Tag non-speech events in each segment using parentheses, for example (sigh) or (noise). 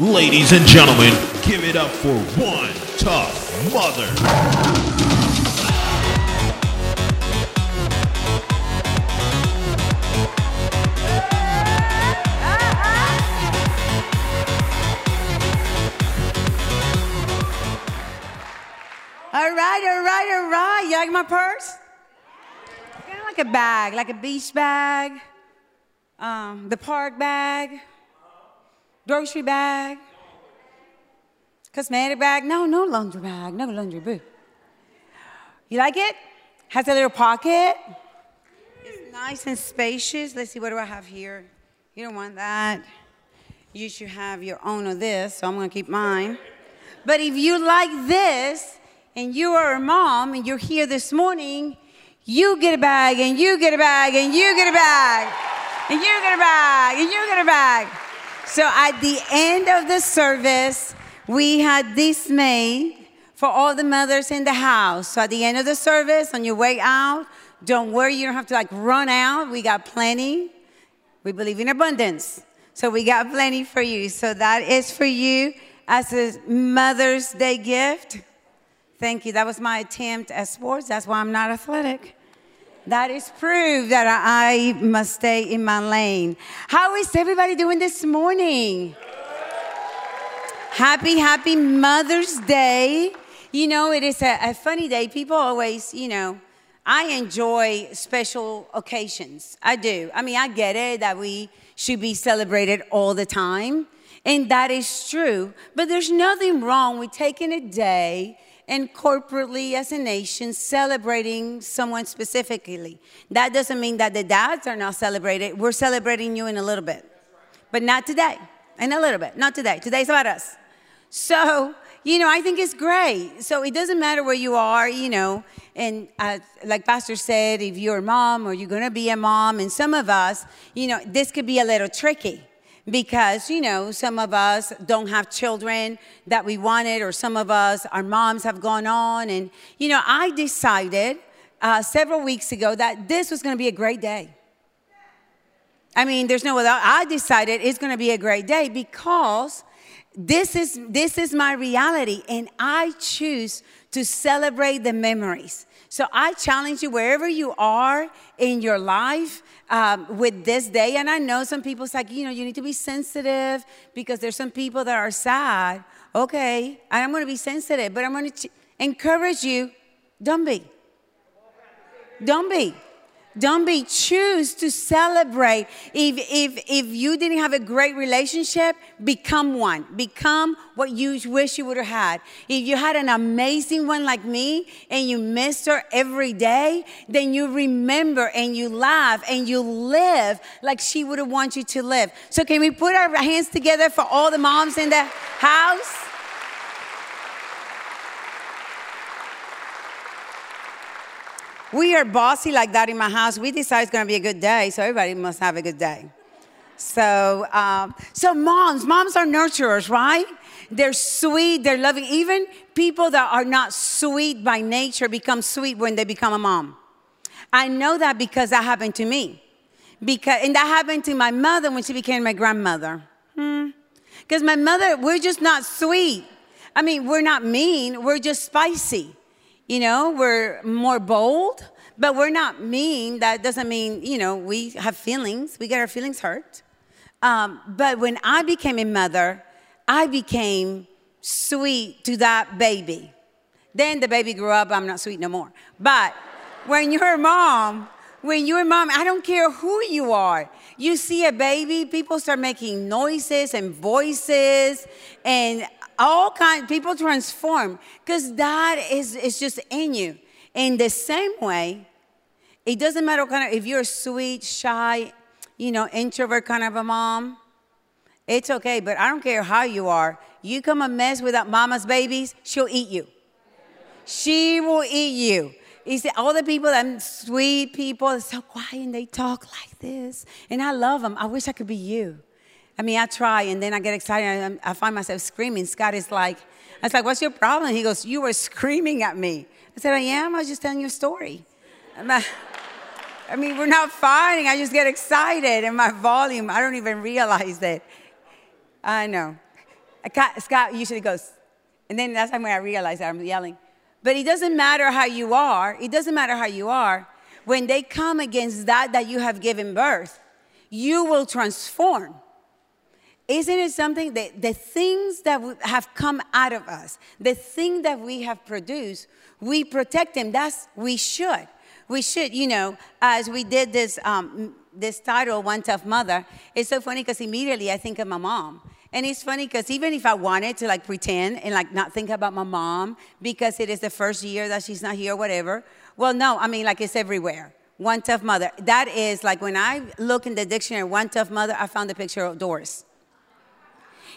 Ladies and gentlemen, give it up for one tough mother. All right, all right, all right. You like my purse? Kind of like a bag, like a beach bag, um, the park bag, grocery bag, cosmetic bag. No, no laundry bag, no laundry boo. You like it? Has a little pocket. It's nice and spacious. Let's see, what do I have here? You don't want that. You should have your own of this, so I'm gonna keep mine. But if you like this, and you are a mom and you're here this morning, you get a bag and you get a bag and you get a bag and you get a bag and you get a bag. So at the end of the service, we had this made for all the mothers in the house. So at the end of the service, on your way out, don't worry, you don't have to like run out. We got plenty. We believe in abundance. So we got plenty for you. So that is for you as a Mother's Day gift. Thank you. That was my attempt at sports. That's why I'm not athletic. That is proof that I must stay in my lane. How is everybody doing this morning? Happy, happy Mother's Day. You know, it is a, a funny day. People always, you know, I enjoy special occasions. I do. I mean, I get it that we should be celebrated all the time, and that is true. But there's nothing wrong with taking a day and corporately as a nation celebrating someone specifically. That doesn't mean that the dads are not celebrated. We're celebrating you in a little bit, but not today. In a little bit, not today. Today's about us. So, you know, I think it's great. So it doesn't matter where you are, you know, and uh, like Pastor said, if you're a mom or you're gonna be a mom, and some of us, you know, this could be a little tricky because you know some of us don't have children that we wanted or some of us our moms have gone on. And you know i decided uh, several weeks ago that this was going to be a great day. I mean there's no other i decided it's going to be a great day because this is this is my reality and i choose to celebrate the memories so I challenge you wherever you are in your life um, with this day. And I know some people say, like, you know, you need to be sensitive because there's some people that are sad. Okay, I'm going to be sensitive, but I'm going to ch- encourage you. Don't be. Don't be. Don't be. Choose to celebrate. If, if, if you didn't have a great relationship, become one. Become what you wish you would have had. If you had an amazing one like me and you missed her every day, then you remember and you laugh and you live like she would have wanted you to live. So, can we put our hands together for all the moms in the house? We are bossy like that in my house. We decide it's going to be a good day, so everybody must have a good day. So, um, so moms, moms are nurturers, right? They're sweet, they're loving. Even people that are not sweet by nature become sweet when they become a mom. I know that because that happened to me. Because, and that happened to my mother when she became my grandmother. Because hmm. my mother, we're just not sweet. I mean, we're not mean, we're just spicy. You know, we're more bold, but we're not mean. That doesn't mean, you know, we have feelings. We get our feelings hurt. Um, but when I became a mother, I became sweet to that baby. Then the baby grew up, I'm not sweet no more. But when you're a mom, when you're a mom, I don't care who you are. You see a baby, people start making noises and voices, and all kinds people transform because that is, is just in you in the same way it doesn't matter kind of if you're sweet shy you know introvert kind of a mom it's okay but i don't care how you are you come a mess without mama's babies she'll eat you she will eat you you see, all the people that sweet people, so quiet and they talk like this. And I love them. I wish I could be you. I mean, I try and then I get excited. And I find myself screaming. Scott is like, I was like, what's your problem? He goes, you were screaming at me. I said, I am. I was just telling you a story. I mean, we're not fighting. I just get excited and my volume, I don't even realize it. I know. Scott usually goes, and then that's when I realize that I'm yelling. But it doesn't matter how you are, it doesn't matter how you are. When they come against that that you have given birth, you will transform. Isn't it something that the things that have come out of us, the thing that we have produced, we protect them. That's we should. We should, you know, as we did this um, this title, One Tough Mother, it's so funny because immediately I think of my mom. And it's funny because even if I wanted to like pretend and like not think about my mom because it is the first year that she's not here or whatever, well, no, I mean, like it's everywhere. One tough mother. That is like when I look in the dictionary, one tough mother, I found the picture of Doris.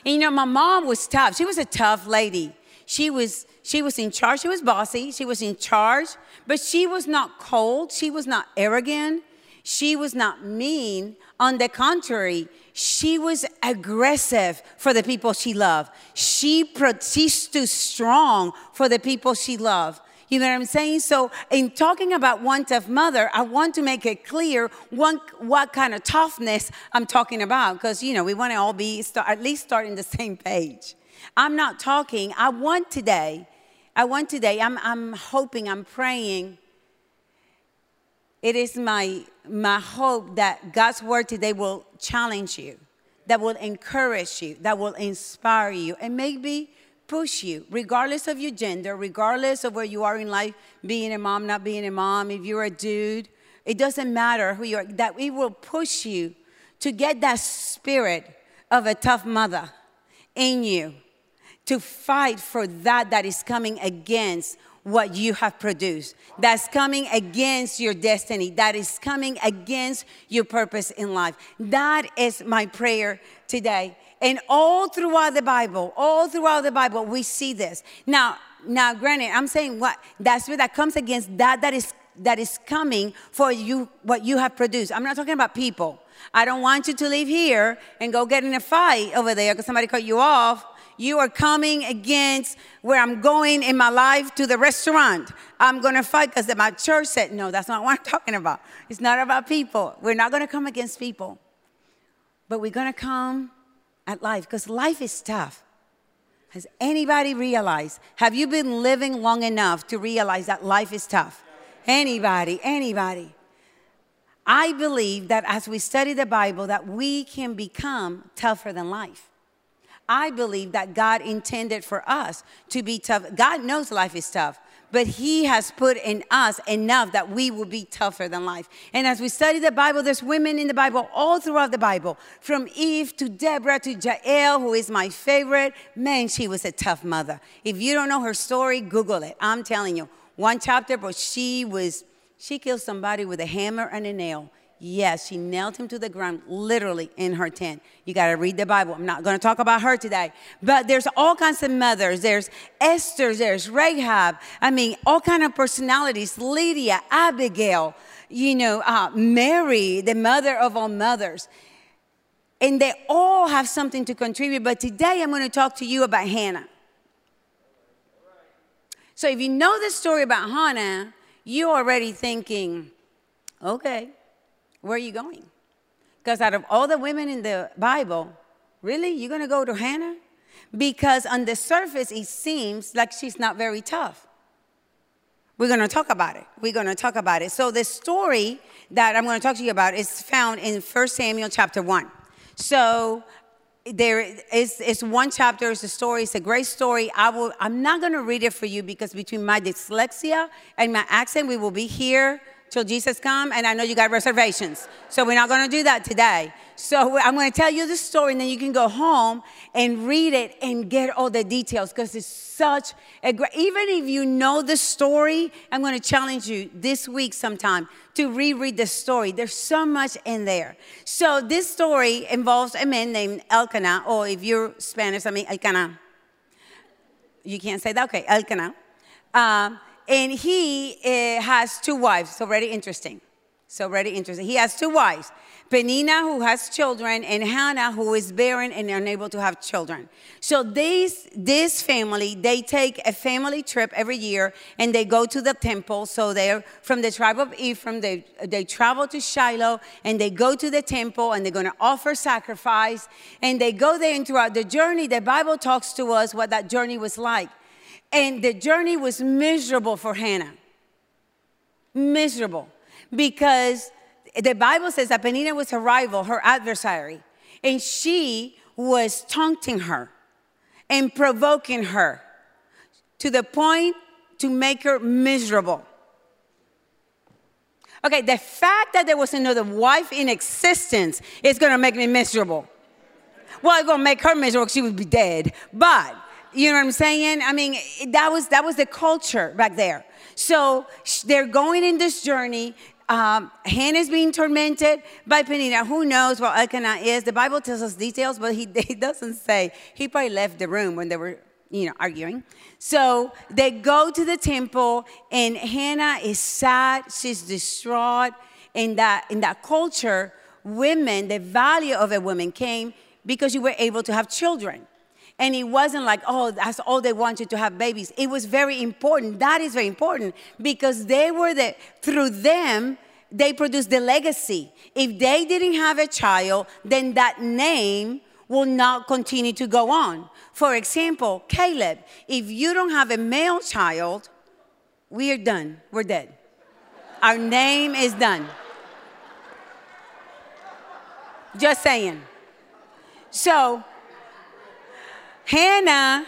And you know, my mom was tough. She was a tough lady. She was she was in charge. She was bossy. She was in charge, but she was not cold. She was not arrogant. She was not mean. On the contrary, she was aggressive for the people she loved. She, she stood strong for the people she loved. You know what I'm saying? So, in talking about one tough mother, I want to make it clear what kind of toughness I'm talking about, because you know we want to all be start, at least starting the (laughs) same page. I'm not talking. I want today. I want today. I'm, I'm hoping. I'm praying it is my, my hope that God's word today will challenge you, that will encourage you, that will inspire you, and maybe push you, regardless of your gender, regardless of where you are in life, being a mom, not being a mom, if you're a dude, it doesn't matter who you are, that it will push you to get that spirit of a tough mother in you to fight for that that is coming against what you have produced, that's coming against your destiny, that is coming against your purpose in life. That is my prayer today. And all throughout the Bible, all throughout the Bible, we see this. Now, now, granted, I'm saying what that's what that comes against that that is that is coming for you, what you have produced. I'm not talking about people. I don't want you to leave here and go get in a fight over there because somebody cut you off you are coming against where I'm going in my life to the restaurant. I'm going to fight because my church said, no, that's not (laughs) what I'm talking about. It's not about people. We're not going to come against people, but we're going to come at life because life is tough. Has anybody realized? Have you been living long enough to realize that life is tough? Anybody, anybody. I believe that as we study the Bible that we can become tougher than life. I believe that God intended for us to be tough. God knows life is tough, but He has put in us enough that we will be tougher than life. And as we study the Bible, there's women in the Bible all throughout the Bible, from Eve to Deborah to Jael, who is my favorite. Man, she was a tough mother. If you don't know her story, Google it. I'm telling you, one chapter, but she was, she killed somebody with a hammer and a nail. Yes, she nailed him to the ground, literally in her tent. You got to read the Bible. I'm not going to talk about her today, but there's all kinds of mothers. There's Esther. There's Rahab. I mean, all kind of personalities. Lydia, Abigail. You know, uh, Mary, the mother of all mothers, and they all have something to contribute. But today, I'm going to talk to you about Hannah. So, if you know the story about Hannah, you're already thinking, okay where are you going? Because out of all the women in the Bible, really, you're going to go to Hannah? Because on the surface, it seems like she's not very tough. We're going to talk about it. We're going to talk about it. So the story that I'm going to talk to you about is found in 1 Samuel chapter 1. So there is it's one chapter, it's a story, it's a great story. I will I'm not gonna read it for you because between my dyslexia and my accent, we will be here till Jesus come, and I know you got reservations. So we're not going to do that today. So I'm going to tell you the story, and then you can go home and read it and get all the details because it's such a great. Even if you know the story, I'm going to challenge you this week sometime to reread the story. There's so much in there. So this story involves a man named Elkanah, or if you're Spanish, I mean Elkanah. You can't say that. Okay, Elkanah. Um, and he uh, has two wives. So very interesting. So very interesting. He has two wives. Penina, who has children, and Hannah, who is barren and unable to have children. So these, this family, they take a family trip every year and they go to the temple. So they're from the tribe of Ephraim, they, they travel to Shiloh and they go to the temple and they're going to offer sacrifice. And they go there and throughout the journey, the Bible talks to us what that journey was like. And the journey was miserable for Hannah. Miserable because the Bible says that Penina was her rival, her adversary, and she was taunting her and provoking her to the point to make her miserable. Okay, the fact that there was another wife in existence is gonna make me miserable. Well, it's gonna make her miserable she would be dead. But you know what I'm saying? I mean, that was that was the culture back there. So they're going in this journey. Um, Hannah's being tormented by Penina. Who knows what Elkanah is? The Bible tells us details, but he, (laughs) he doesn't say. He probably left the room when they were, you know, arguing. So they go to the temple, and Hannah is sad. She's distraught. In that in that culture, women, the value of a woman came because you were able to have children. And it wasn't like, oh, that's all they wanted to have babies. It was very important. That is very important because they were the, through them, they produced the legacy. If they didn't have a child, then that name will not continue to go on. For example, Caleb, if you don't have a male child, we are done. We're dead. Our name is done. Just saying. So, Hannah,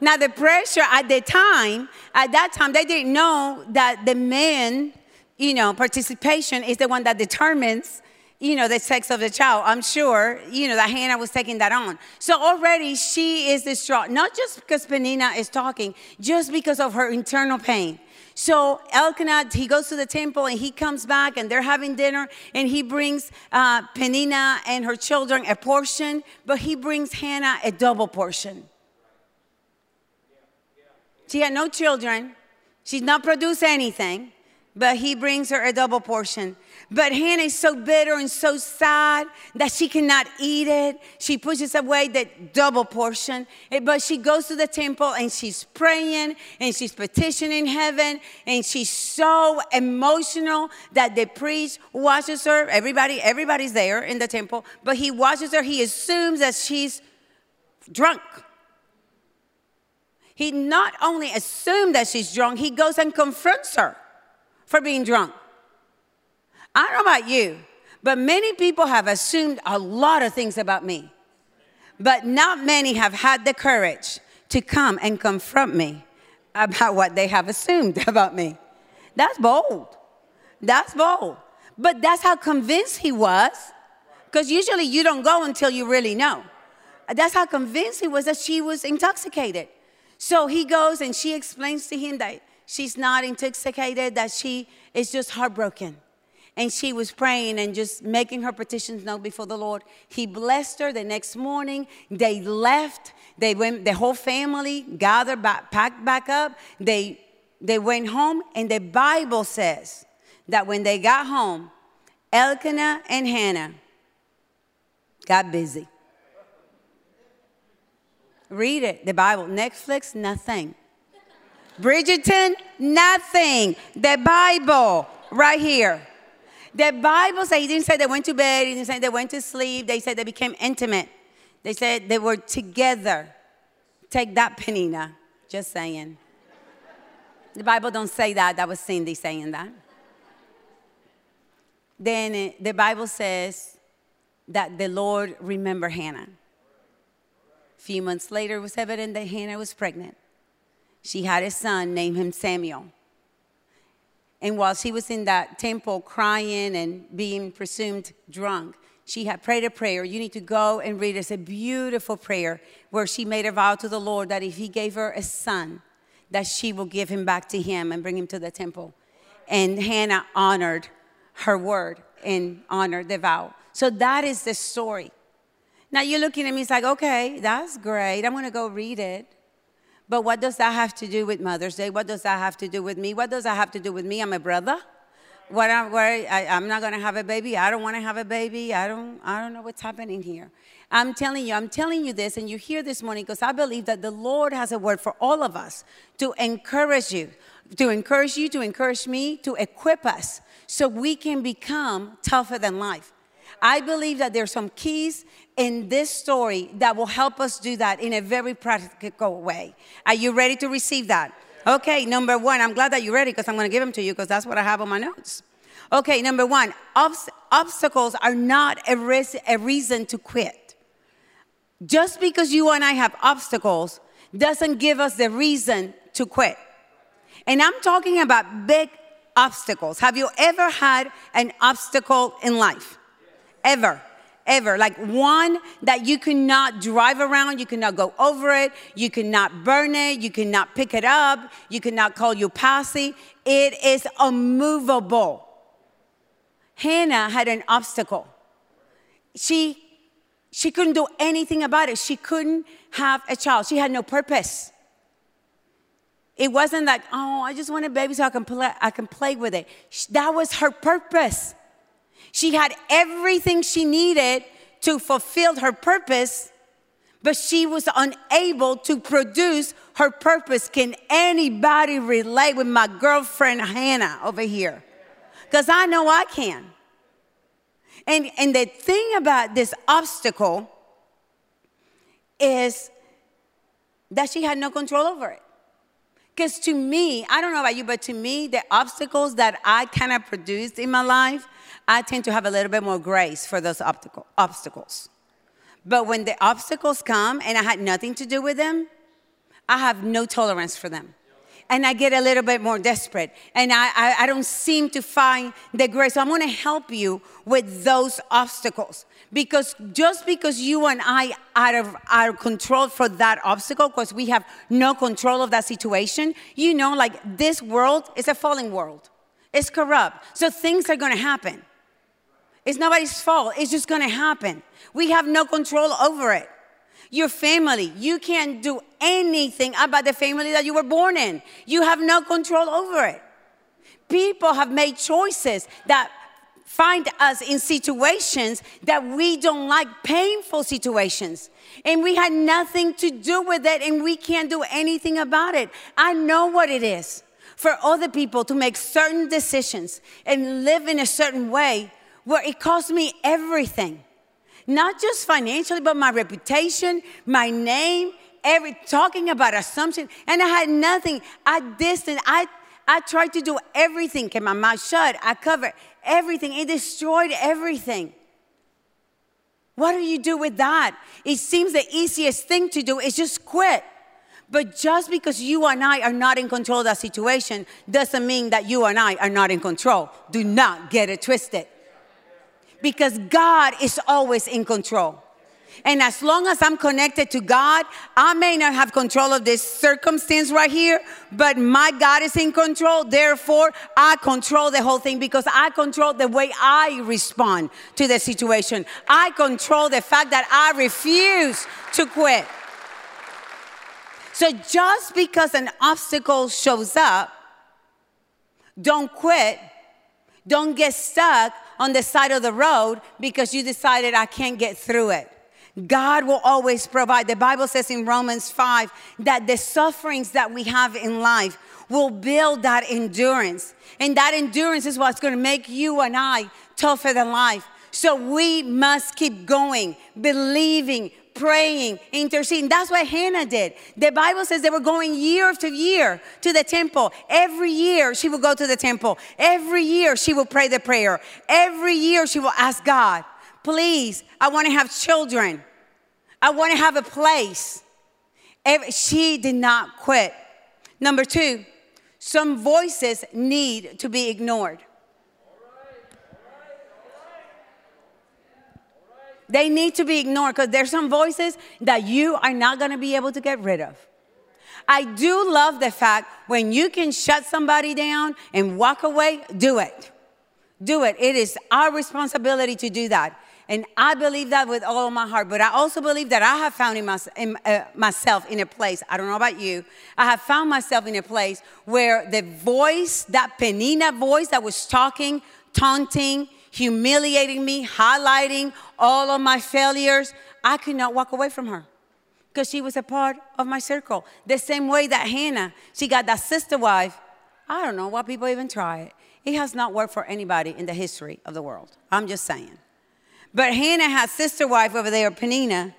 now the pressure at the time, at that time, they didn't know that the man, you know, participation is the one that determines, you know, the sex of the child. I'm sure, you know, that Hannah was taking that on. So already she is distraught, not just because Penina is talking, just because of her internal pain. So Elkanah, he goes to the temple and he comes back and they're having dinner and he brings uh, Penina and her children a portion, but he brings Hannah a double portion. She had no children. She's not produced anything but he brings her a double portion. But Hannah is so bitter and so sad that she cannot eat it. She pushes away that double portion. But she goes to the temple and she's praying and she's petitioning heaven and she's so emotional that the priest washes her. Everybody, everybody's there in the temple, but he washes her. He assumes that she's drunk. He not only assumes that she's drunk, he goes and confronts her for being drunk. I don't know about you, but many people have assumed a lot of things about me. But not many have had the courage to come and confront me about what they have assumed (laughs) about me. That's bold. That's bold. But that's how convinced he was. Because usually you don't go until you really know. That's how convinced he was that she was intoxicated. So he goes and she explains to him that she's not intoxicated, that she is just heartbroken. And she was praying and just making her petitions known before the Lord. He blessed her the next morning. They left. They went, the whole family gathered back, packed back up. They, they went home, and the Bible says that when they got home, Elkanah and Hannah got busy. Read it, the Bible. Netflix, nothing. Bridgerton, nothing. The Bible, right here. The Bible says, he didn't say they went to bed, he didn't say they went to sleep, they said they became intimate. They said they were together. Take that, Penina. Just saying. The Bible don't say that. That was Cindy saying that. Then eh, the Bible says that the Lord remembered Hannah. A few months later, it was evident that Hannah was pregnant she had a son, named him Samuel. And while she was in that temple crying and being presumed drunk, she had prayed a prayer. You need to go and read it. It's a beautiful prayer where she made a vow to the Lord that if he gave her a son, that she will give him back to him and bring him to the temple. And Hannah honored her word and honored the vow. So that is the story. Now you're looking at me, it's like, okay, that's great. I'm going to go read it. But what does that have to do with Mother's Day? What does that have to do with me? What does that have to do with me? I'm a brother. What I'm worried, I, I'm not gonna have a baby. I don't want to have a baby. I don't, I don't know what's happening here. I'm telling you, I'm telling you this, and you hear this morning because I believe that the Lord has a word for all of us to encourage you, to encourage you, to encourage me, to equip us so we can become tougher than life. I believe that there's some keys in this story that will help us do that in a very practical way. Are you ready to receive that? Okay, number one, I'm glad that you're ready because I'm going to give them to you because that's what I have on my notes. Okay, number one, obst- obstacles are not a, ris- a reason to quit. Just because you and I have obstacles doesn't give us the reason to quit. And I'm talking about big obstacles. Have you ever had an obstacle in life? Ever? Ever. Like one that you cannot drive around, you cannot go over it, you cannot burn it, you cannot pick it up, you cannot call your posse. It is unmovable. Hannah had an obstacle. She she couldn't do anything about it. She couldn't have a child. She had no purpose. It wasn't like, oh, I just want a baby so I can play, I can play with it. That was her purpose. She had everything she needed to fulfill her purpose, but she was unable to produce her purpose. Can anybody relate with my girlfriend Hannah over here? Because I know I can. And, and the thing about this obstacle is that she had no control over it. Because to me, I don't know about you, but to me, the obstacles that I kind of produced in my life, I tend to have a little bit more grace for those obstacle, obstacles. But when the obstacles come and I had nothing to do with them, I have no tolerance for them and I get a little bit more desperate and I, I, I don't seem to find the grace. So I'm to help you with those obstacles because just because you and I are of our control for that obstacle, because we have no control of that situation, you know, like this world is a falling world. It's corrupt. So things are to happen. It's nobody's fault. It's just going to happen. We have no control over it. Your family, you can't do anything about the family that you were born in. You have no control over it. People have made choices that find us in situations that we don't like, painful situations. And we had nothing to do with it, and we can't do anything about it. I know what it is for other people to make certain decisions and live in a certain way where it cost me everything not just financially, but my reputation, my name, every talking about assumption. And I had nothing. I distanced. I I tried to do everything. Kept my mouth shut. I covered everything. It destroyed everything. What do you do with that? It seems the easiest thing to do is just quit. But just because you and I are not in control of that situation doesn't mean that you and I are not in control. Do not get it twisted because God is always in control. And as long as I'm connected to God, I may not have control of this circumstance right here, but my God is in control. Therefore, I control the whole thing because I control the way I respond to the situation. I control the fact that I refuse to quit. So just because an obstacle shows up, don't quit, don't get stuck on the side of the road because you decided I can't get through it. God will always provide. The Bible says in Romans 5 that the sufferings that we have in life will build that endurance. And that endurance is what's going to make you and I tougher than life. So we must keep going, believing, praying, interceding. That's what Hannah did. The Bible says they were going year after year to the temple. Every year she would go to the temple. Every year she would pray the prayer. Every year she will ask God, please, I want to have children. I want to have a place. She did not quit. Number two, some voices need to be ignored. They need to be ignored because there's some voices that you are not going to be able to get rid of. I do love the fact when you can shut somebody down and walk away, do it. Do it. It is our responsibility to do that. And I believe that with all of my heart. But I also believe that I have found in, my, in uh, myself in a place, I don't know about you, I have found myself in a place where the voice, that Penina voice that was talking, taunting, humiliating me, highlighting all of my failures, I could not walk away from her because she was a part of my circle. The same way that Hannah, she got that sister wife. I don't know why people even try it. It has not worked for anybody in the history of the world. I'm just saying. But Hannah had sister wife over there, Penina,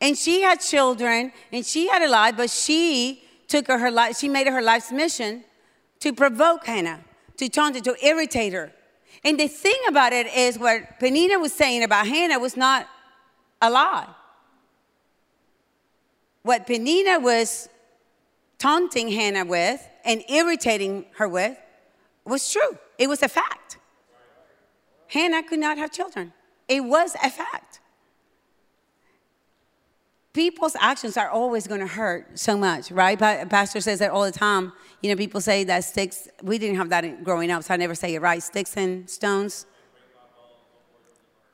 and she had children and she had a life, but she took her, her life, she made it her life's mission to provoke Hannah, to taunt her, to irritate her. And the thing about it is what Penina was saying about Hannah was not a lie what Penina was taunting Hannah with and irritating her with was true. It was a fact. Hannah could not have children. It was a fact. People's actions are always going to hurt so much, right? Pastor says that all the time. You know, people say that sticks, we didn't have that growing up, so I never say it right. Sticks and stones.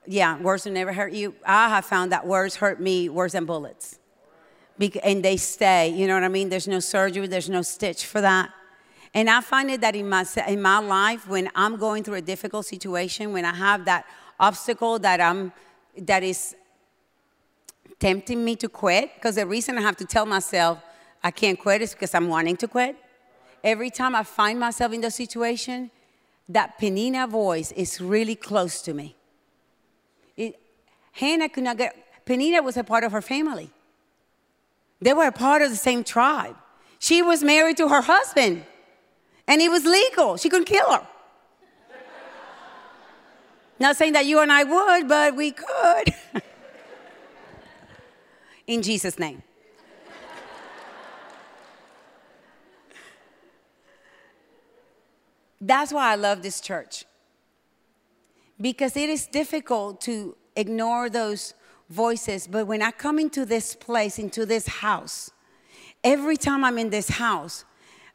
Yeah, words will never hurt you. I have found that words hurt me worse than bullets and they stay. You know what I mean? There's no surgery, there's no stitch for that. And I find it that in my, in my life, when I'm going through a difficult situation, when I have that obstacle that, I'm, that is tempting me to quit, because the reason I have to tell myself I can't quit is because I'm wanting to quit. Every time I find myself in the situation, that Penina voice is really close to me. It, Hannah could not get, Penina was a part of her family. They were a part of the same tribe. She was married to her husband, and it was legal. She couldn't kill her. (laughs) Not saying that you and I would, but we could. (laughs) In Jesus' name. That's why I love this church. Because it is difficult to ignore those voices, but when I come into this place, into this house, every time I'm in this house,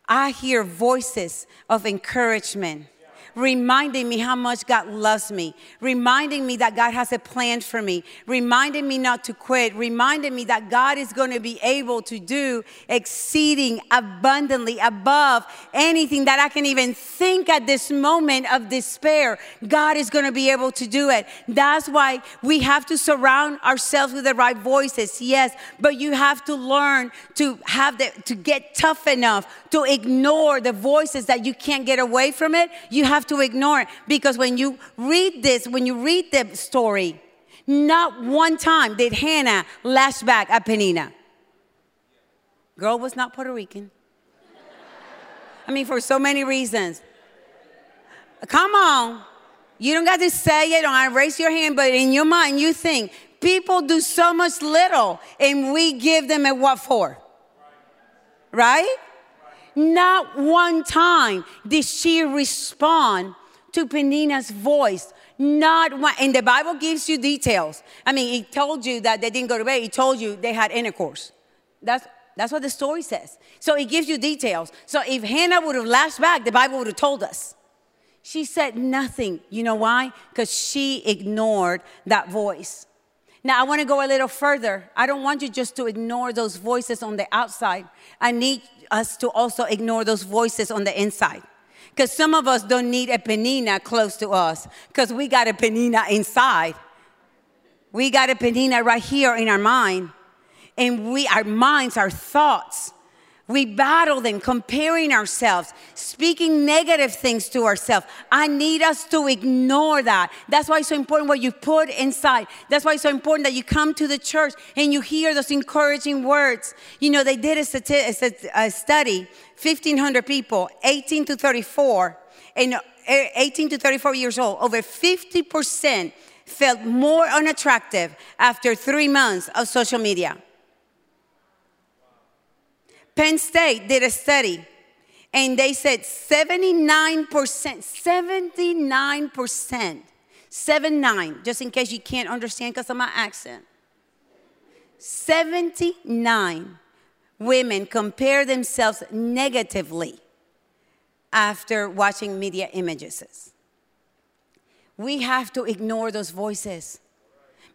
I hear voices of encouragement reminding me how much God loves me, reminding me that God has a plan for me, reminding me not to quit, reminding me that God is going to be able to do exceeding abundantly above anything that I can even think at this moment of despair. God is going to be able to do it. That's why we have to surround ourselves with the right voices. Yes, but you have to learn to have the to get tough enough to ignore the voices that you can't get away from it. You have to ignore because when you read this, when you read the story, not one time did Hannah lash back at Penina. Girl was not Puerto Rican. I mean, for so many reasons. Come on. You don't got to say it or I raise your hand, but in your mind, you think people do so much little and we give them a what for? Right? Not one time did she respond to Penina's voice. Not one. And the Bible gives you details. I mean, it told you that they didn't go to bed. It told you they had intercourse. That's, that's what the story says. So it gives you details. So if Hannah would have lashed back, the Bible would have told us. She said nothing. You know why? Because she ignored that voice. Now, I want to go a little further. I don't want you just to ignore those voices on the outside. I need us to also ignore those voices on the inside. Because some of us don't need a penina close to us, because we got a penina inside. We got a penina right here in our mind. And we, our minds, our thoughts, we battle them, comparing ourselves, speaking negative things to ourselves. I need us to ignore that. That's why it's so important what you put inside. That's why it's so important that you come to the church and you hear those encouraging words. You know, they did a, a study 1,500 people, 18 to 34, and uh, 18 to 34 years old, over 50% felt more unattractive after three months of social media. Penn State did a study and they said 79%, 79%, 79, just in case you can't understand because of my accent. 79 women compare themselves negatively after watching media images. We have to ignore those voices.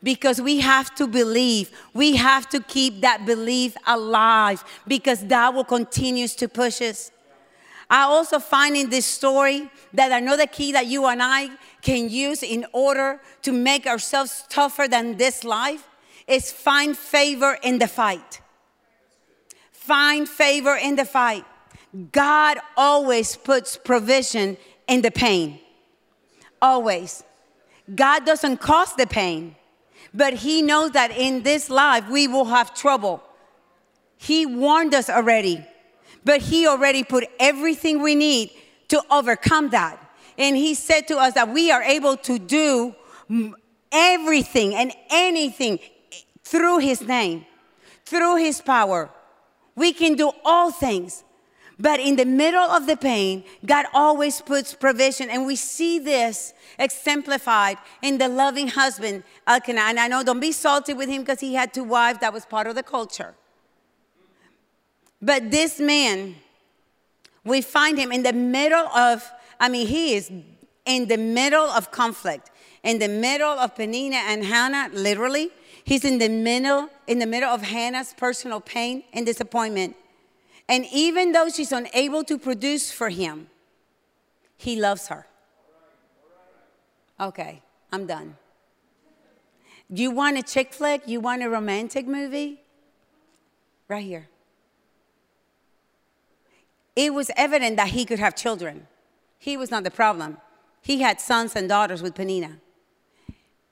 Because we have to believe. We have to keep that belief alive because that will continue to push us. I also find in this story that another key that you and I can use in order to make ourselves tougher than this life is find favor in the fight. Find favor in the fight. God always puts provision in the pain. Always. God doesn't cause the pain, but He knows that in this life we will have trouble. He warned us already, but He already put everything we need to overcome that. And He said to us that we are able to do everything and anything through His name, through His power. We can do all things. But in the middle of the pain, God always puts provision. And we see this exemplified in the loving husband, Elkanah. And I know, don't be salty with him because he had two wives. That was part of the culture. But this man, we find him in the middle of, I mean, he is in the middle of conflict, in the middle of Peninnah and Hannah, literally. He's in the middle, in the middle of Hannah's personal pain and disappointment. And even though she's unable to produce for him, he loves her. Okay, I'm done. You want a chick flick? You want a romantic movie? Right here. It was evident that he could have children. He was not the problem. He had sons and daughters with Peninnah.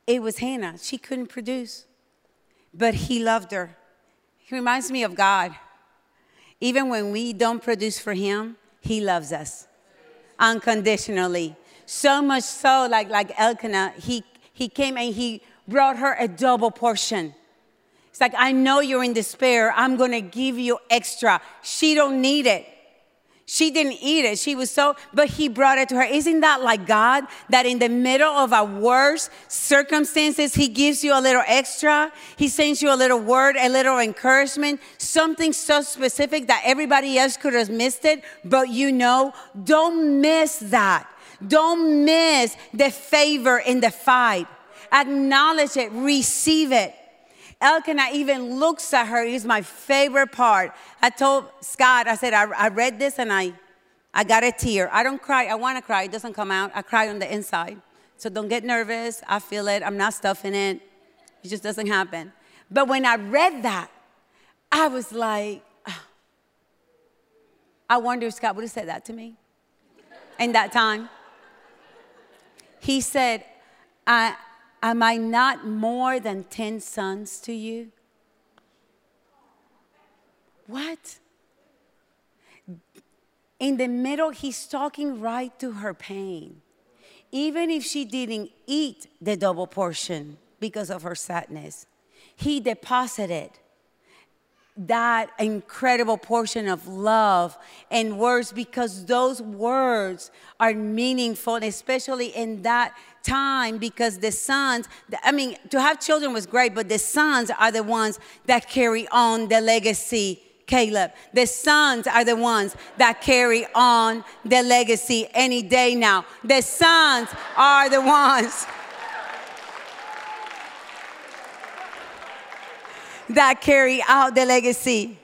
It was Hannah. She couldn't produce, but he loved her. He reminds me of God. Even when we don't produce for Him, He loves us unconditionally. So much so, like, like Elkanah, he, he came and he brought her a double portion. It's like, I know you're in despair. I'm going to give you extra. She don't need it. She didn't eat it. She was so, but he brought it to her. Isn't that like God? That in the middle of our worst circumstances, he gives you a little extra. He sends you a little word, a little encouragement, something so specific that everybody else could have missed it, but you know, don't miss that. Don't miss the favor in the fight. Acknowledge it, receive it. Elkanah even looks at her. It's my favorite part. I told Scott, I said, I, I read this and I, I got a tear. I don't cry. I want to cry. It doesn't come out. I cry on the inside. So don't get nervous. I feel it. I'm not stuffing it. It just doesn't happen. But when I read that, I was like, oh. I wonder if Scott would have said that to me in that time. He said, I, Am I not more than 10 sons to you? What? In the middle, he's talking right to her pain. Even if she didn't eat the double portion because of her sadness, he deposited that incredible portion of love and words because those words are meaningful, especially in that time because the sons, I mean, to have children was great, but the sons are the ones that carry on the legacy. Caleb. The sons are the ones that carry on the legacy any day now. The sons are the ones (laughs) that carry out the legacy.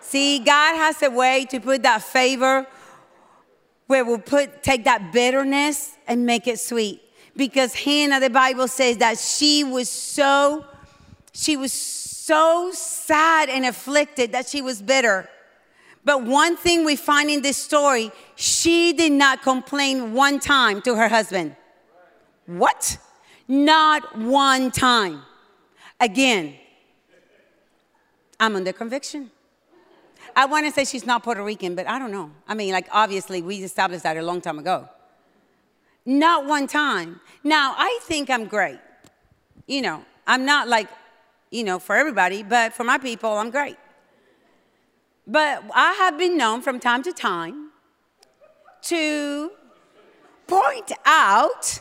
See, God has a way to put that favor where we'll put take that bitterness and make it sweet. Because Hannah, the Bible says that she was so, she was so sad and afflicted that she was bitter. But one thing we find in this story, she did not complain one time to her husband. What? Not one time. Again, I'm under conviction. I want to say she's not Puerto Rican, but I don't know. I mean, like, obviously, we established that a long time ago. Not one time. Now, I think I'm great. You know, I'm not like, you know, for everybody, but for my people, I'm great. But I have been known from time to time to point out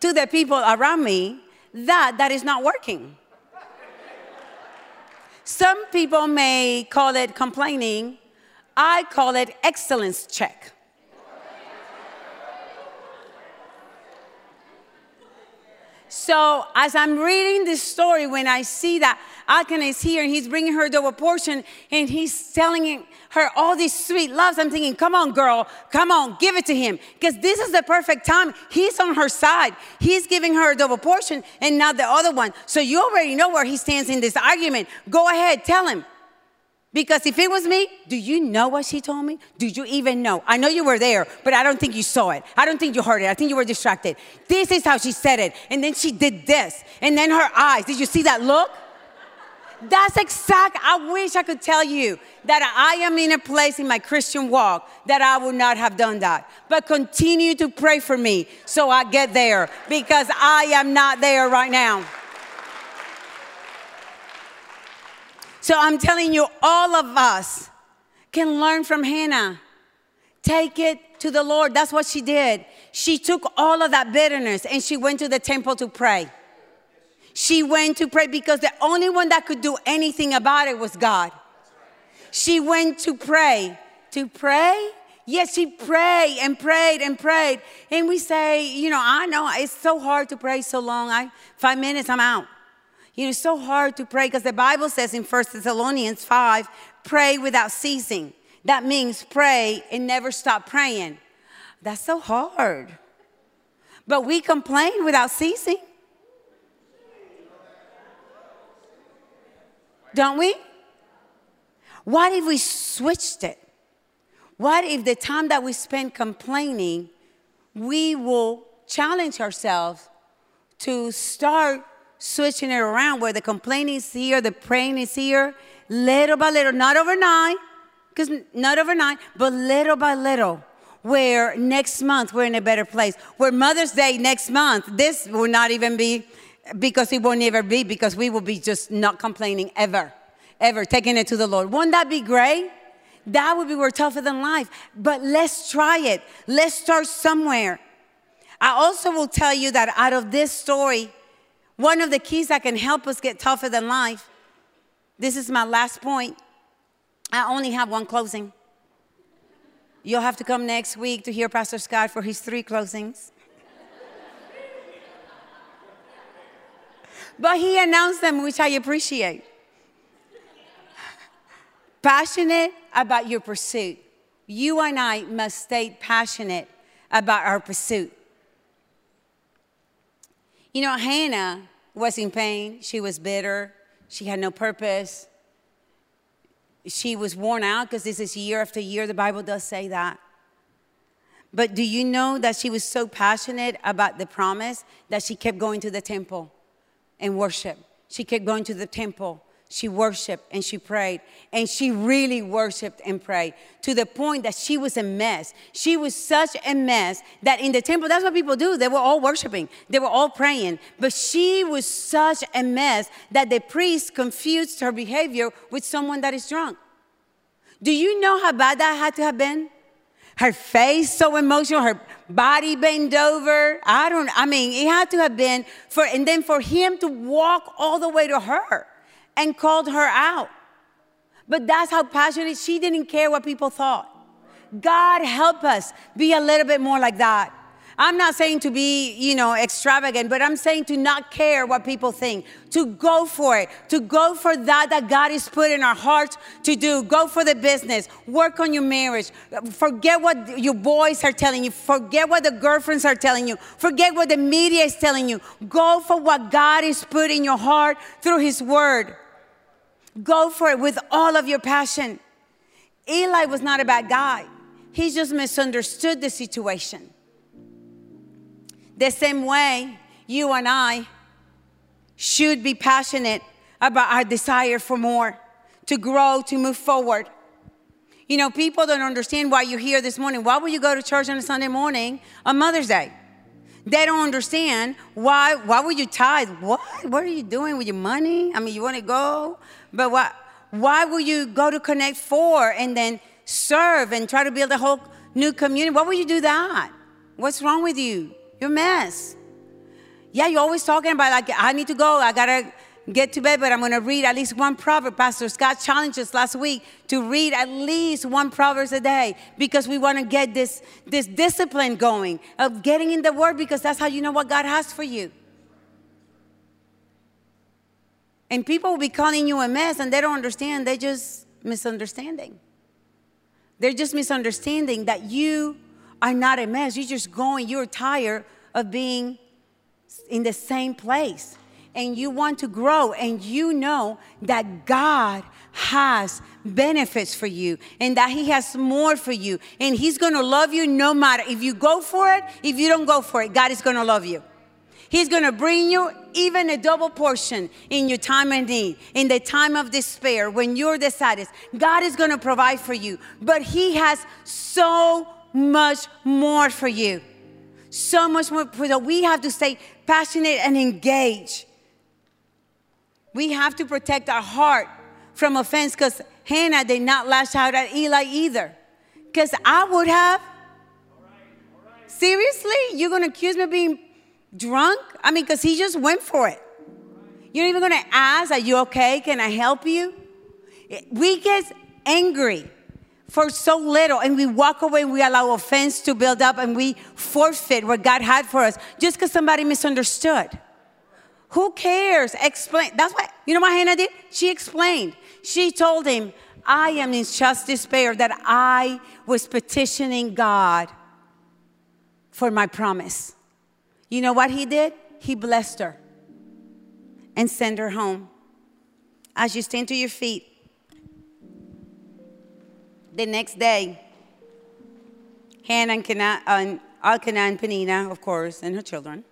to the people around me that that is not working. Some people may call it complaining. I call it excellence check. So as I'm reading this story, when I see that Elkanah is here and he's bringing her double portion and he's telling her all these sweet loves, I'm thinking, come on, girl, come on, give it to him. Because this is the perfect time. He's on her side. He's giving her a double portion and not the other one. So you already know where he stands in this argument. Go ahead, tell him. Because if it was me, do you know what she told me? Do you even know? I know you were there, but I don't think you saw it. I don't think you heard it. I think you were distracted. This is how she said it. And then she did this. And then her eyes. Did you see that look? That's exact. I wish I could tell you that I am in a place in my Christian walk that I would not have done that. But continue to pray for me so I get there because I am not there right now. So I'm telling you, all of us can learn from Hannah. Take it to the Lord. That's what she did. She took all of that bitterness and she went to the temple to pray. She went to pray because the only one that could do anything about it was God. She went to pray. To pray? Yes, she prayed and prayed and prayed. And we say, you know, I know it's so hard to pray so long. I five minutes, I'm out. Know, it's so hard to pray because the Bible says in 1 Thessalonians 5, pray without ceasing. That means pray and never stop praying. That's so hard. But we complain without ceasing. Don't we? What if we switched it? What if the time that we spend complaining, we will challenge ourselves to start switching it around where the complaining is here, the praying is here, little by little, not overnight, because not overnight, but little by little. Where next month we're in a better place. Where Mother's Day next month, this will not even be because it won't ever be because we will be just not complaining ever, ever taking it to the Lord. Won't that be great? That would be more tougher than life. But let's try it. Let's start somewhere. I also will tell you that out of this story, one of the keys that can help us get tougher than life, this is my last point. I only have one closing. You'll have to come next week to hear Pastor Scott for his three closings. but he announced them, which I appreciate. Passionate about your pursuit. You and I must stay passionate about our pursuit. You know, Hannah was in pain. She was bitter. She had no purpose. She was worn out because this is year after year. The Bible does say that. But do you know that she was so passionate about the promise that she kept going to the temple and worship? She kept going to the temple she worshiped and she prayed. And she really worshiped and prayed to the point that she was a mess. She was such a mess that in the temple, that's what people do. They were all worshiping, they were all praying. But she was such a mess that the priest confused her behavior with someone that is drunk. Do you know how bad that had to have been? Her face so emotional, her body bent over. I don't, I mean, it had to have been for, and then for him to walk all the way to her and called her out. But that's how passionate she didn't care what people thought. God help us be a little bit more like that. I'm not saying to be, you know, extravagant, but I'm saying to not care what people think, to go for it, to go for that that God has put in our hearts to do. Go for the business, work on your marriage. Forget what your boys are telling you, forget what the girlfriends are telling you, forget what the media is telling you. Go for what God has put in your heart through His Word. Go for it with all of your passion. Eli was not a bad guy, he just misunderstood the situation. The same way you and I should be passionate about our desire for more, to grow, to move forward. You know, people don't understand why you're here this morning. Why would you go to church on a Sunday morning on Mother's Day? They don't understand why. Why would you tithe? What? What are you doing with your money? I mean, you want to go, but why? Why will you go to Connect Four and then serve and try to build a whole new community? Why would you do that? What's wrong with you? You're a mess. Yeah, you're always talking about like I need to go. I gotta get to bed, but I'm going to read at least one proverb. Pastor Scott challenged us last week to read at least one proverb a day because we want to get this, this discipline going of getting in the Word because that's how you know what God has for you. And people will be calling you a mess and they don't understand, they're just misunderstanding. They're just misunderstanding that you are not a mess. You're just going, you're tired of being in the same place. And you want to grow, and you know that God has benefits for you and that He has more for you. And He's gonna love you no matter if you go for it, if you don't go for it, God is gonna love you. He's to bring you even a double portion in your time of need, in the time of despair, when you're the saddest. God is to provide for you, but He has so much more for you. So much more. So we have to stay passionate and engaged. We have to protect our heart from offense because Hannah did not lash out at Eli either. Because I would have. Seriously? You're going to accuse me of being drunk? I mean, because he just went for it. You're even going to ask, Are you okay? Can I help you? We get angry for so little and we walk away and we allow offense to build up and we forfeit what God had for us just because somebody misunderstood. Who cares? Explain. That's what, you know what Hannah did? She explained. She told him, I am in just despair that I was petitioning God for my promise. You know what he did? He blessed her and sent her home. As you stand to your feet, the next day, Hannah and, Cana, uh, Elkanah and Peninnah, of course, and her children,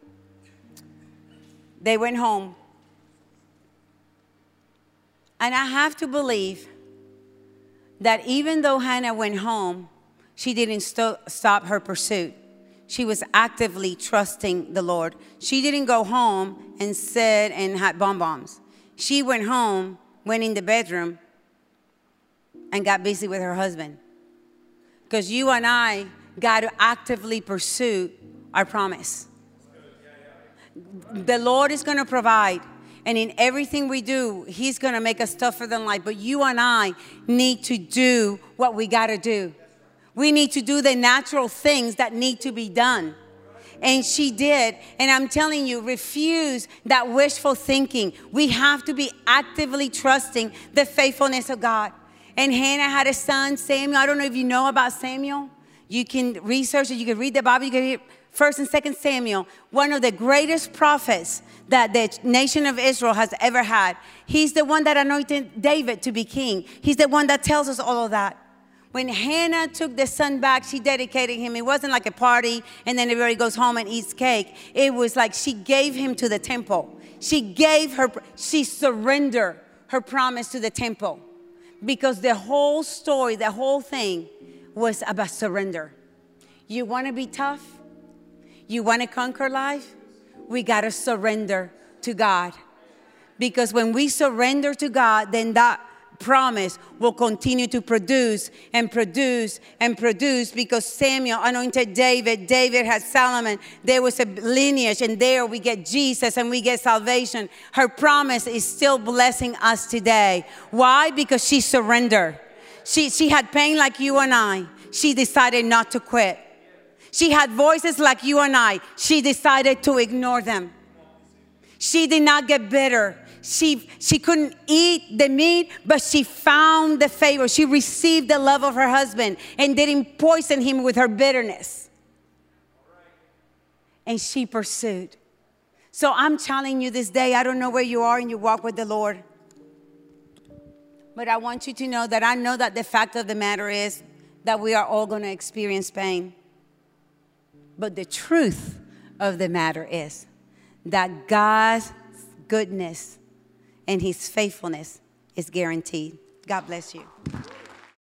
they went home. And I have to believe that even though Hannah went home, she didn't st- stop her pursuit she was actively trusting the Lord. She didn't go home and sit and had bonbons. She went home, went in the bedroom, and got busy with her husband. Because you and I got to actively pursue our promise. The Lord is going to provide. And in everything we do, He's going to make us tougher than life. But you and I need to do what we got to do. We need to do the natural things that need to be done. And she did. And I'm telling you, refuse that wishful thinking. We have to be actively trusting the faithfulness of God. And Hannah had a son, Samuel. I don't know if you know about Samuel. You can research it, you can read the Bible, you can read First and Second Samuel, one of the greatest prophets that the nation of Israel has ever had. He's the one that anointed David to be king. He's the one that tells us all of that. When Hannah took the son back, she dedicated him. It wasn't like a party and then everybody goes home and eats cake. It was like she gave him to the temple. She gave her, she surrendered her promise to the temple because the whole story, the whole thing was about surrender. You want to be tough? You want to conquer life? We got to surrender to God. Because when we surrender to God, then that promise will continue to produce and produce and produce because Samuel anointed David. David had Solomon. There was a lineage, and there we get Jesus and we get salvation. Her promise is still blessing us today. Why? Because she surrendered. She, she had pain like you and I. She decided not to quit. She had voices like you and I. She decided to ignore them. She did not get bitter she, she couldn't eat the meat, but she found the favor. She received the love of her husband and didn't poison him with her bitterness. And she pursued. So I'm telling you this day, I don't know where you are in your walk with the Lord. But I want you to know that I know that the fact of the matter is that we are all going to experience pain. But the truth of the matter is that God's goodness and his faithfulness is guaranteed. God bless you.